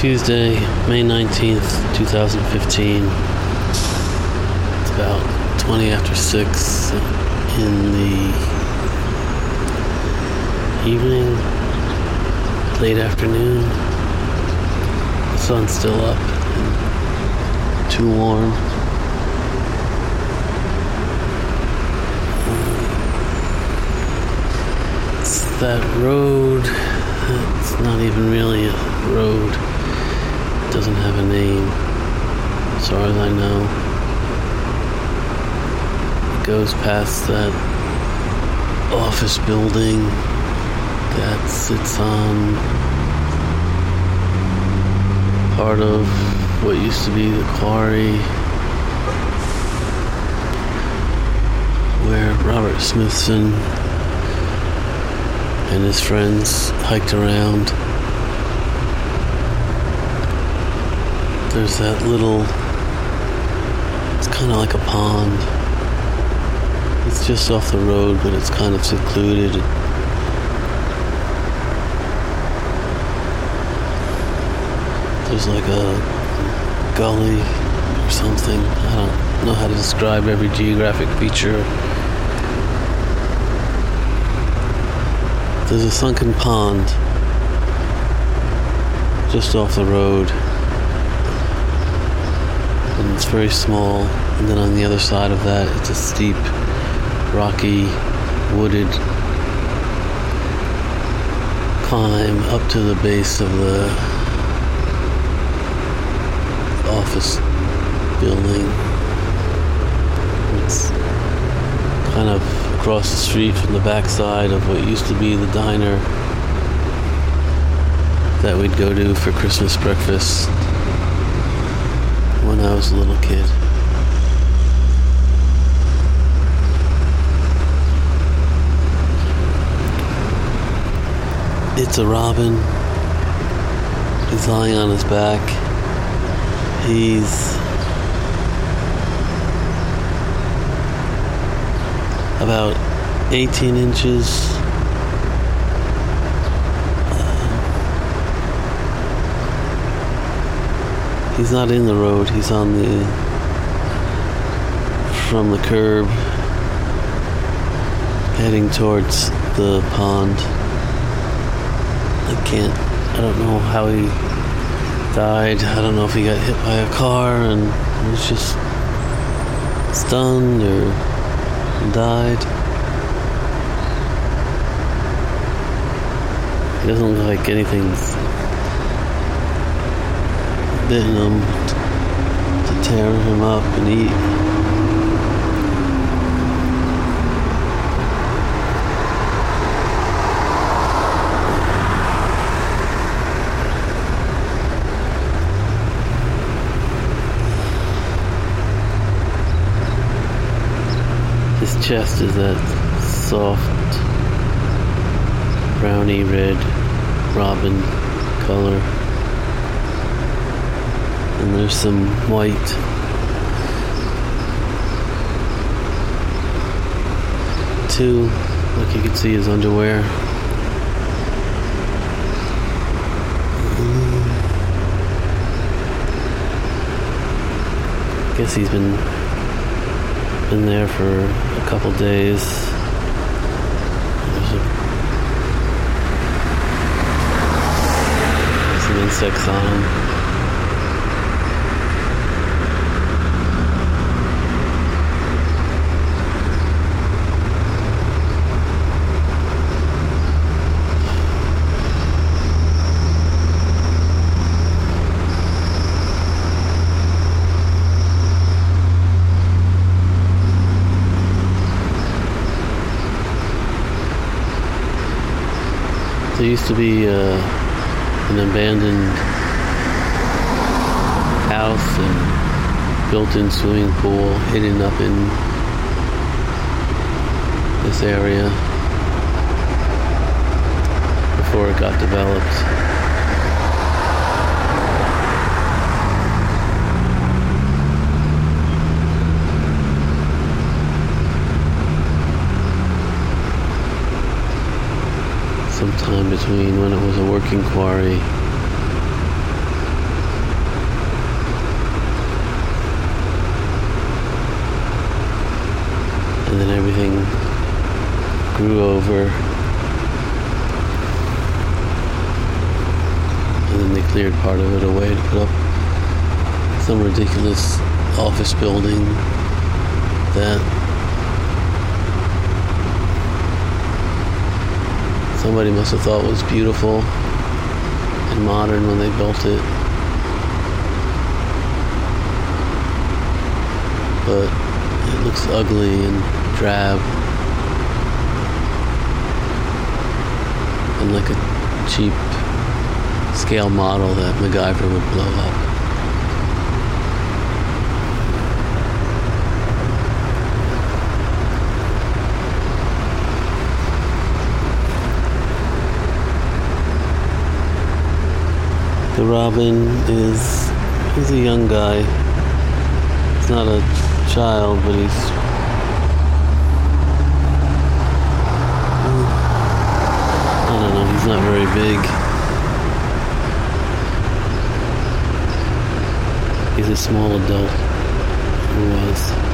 Tuesday, May 19th, 2015. It's about 20 after 6 in the evening, late afternoon. The sun's still up and too warm. It's that road. It's not even really a road. Doesn't have a name, as far as I know. It goes past that office building that sits on part of what used to be the quarry where Robert Smithson and his friends hiked around. There's that little, it's kind of like a pond. It's just off the road, but it's kind of secluded. There's like a gully or something. I don't know how to describe every geographic feature. There's a sunken pond just off the road. And it's very small. And then on the other side of that, it's a steep, rocky, wooded climb up to the base of the office building. It's kind of across the street from the backside of what used to be the diner that we'd go to for Christmas breakfast was a little kid. It's a robin. He's lying on his back. He's about 18 inches. He's not in the road, he's on the. from the curb, heading towards the pond. I can't. I don't know how he died. I don't know if he got hit by a car and was just stunned or died. It doesn't look like anything's him to tear him up and eat. His chest is that soft browny red robin color. And there's some white too, like you can see his underwear. Guess he's been been there for a couple days. There's some insects on him. There used to be uh, an abandoned house and built-in swimming pool hidden up in this area before it got developed. between when it was a working quarry. And then everything grew over. And then they cleared part of it away to put up some ridiculous office building that somebody must have thought was beautiful and modern when they built it. But it looks ugly and drab and like a cheap scale model that MacGyver would blow up. The Robin is he's a young guy. He's not a child, but he's I don't know, he's not very big. He's a small adult. Who was.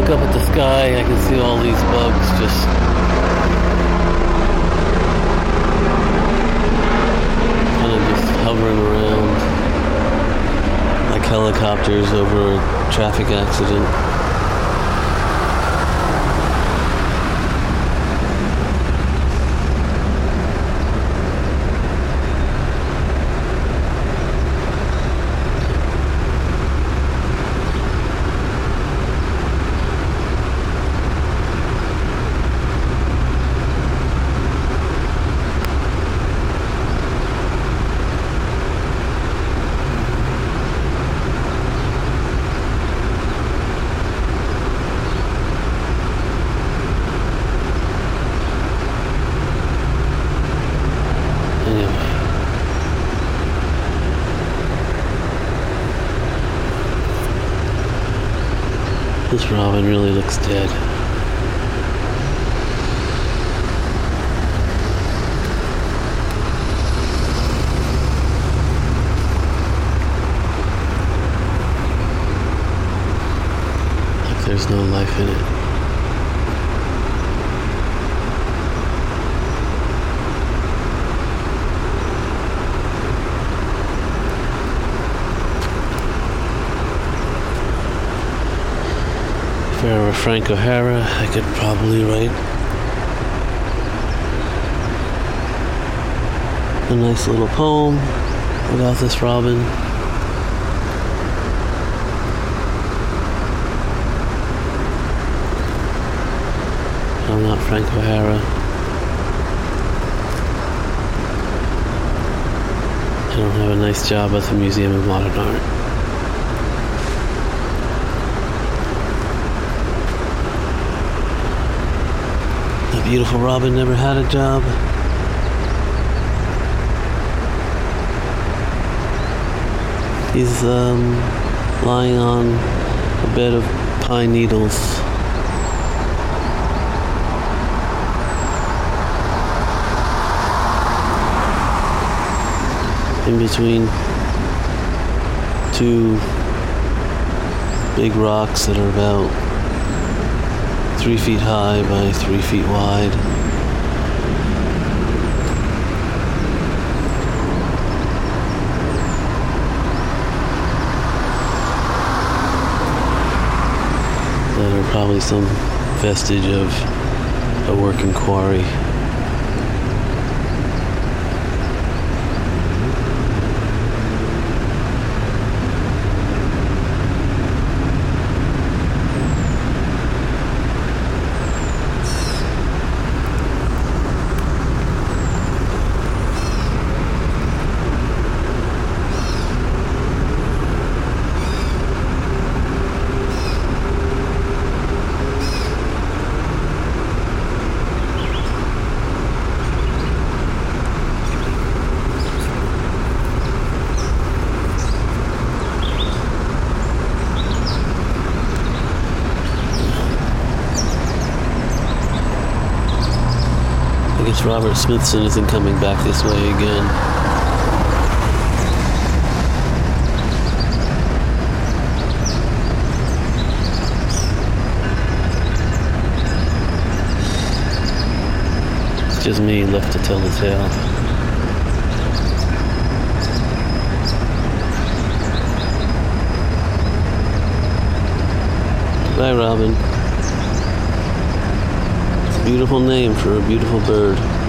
look up at the sky, I can see all these bugs just kind of just hovering around like helicopters over a traffic accident. This robin really looks dead. Like there's no life in it. If I were Frank O'Hara, I could probably write a nice little poem about this robin. I'm not Frank O'Hara. I don't have a nice job at the Museum of Modern Art. Beautiful Robin never had a job. He's um, lying on a bed of pine needles. In between two big rocks that are about three feet high by three feet wide. That are probably some vestige of a working quarry. Guess Robert Smithson isn't coming back this way again. Just me left to tell the tale. Bye, Robin. Beautiful name for a beautiful bird.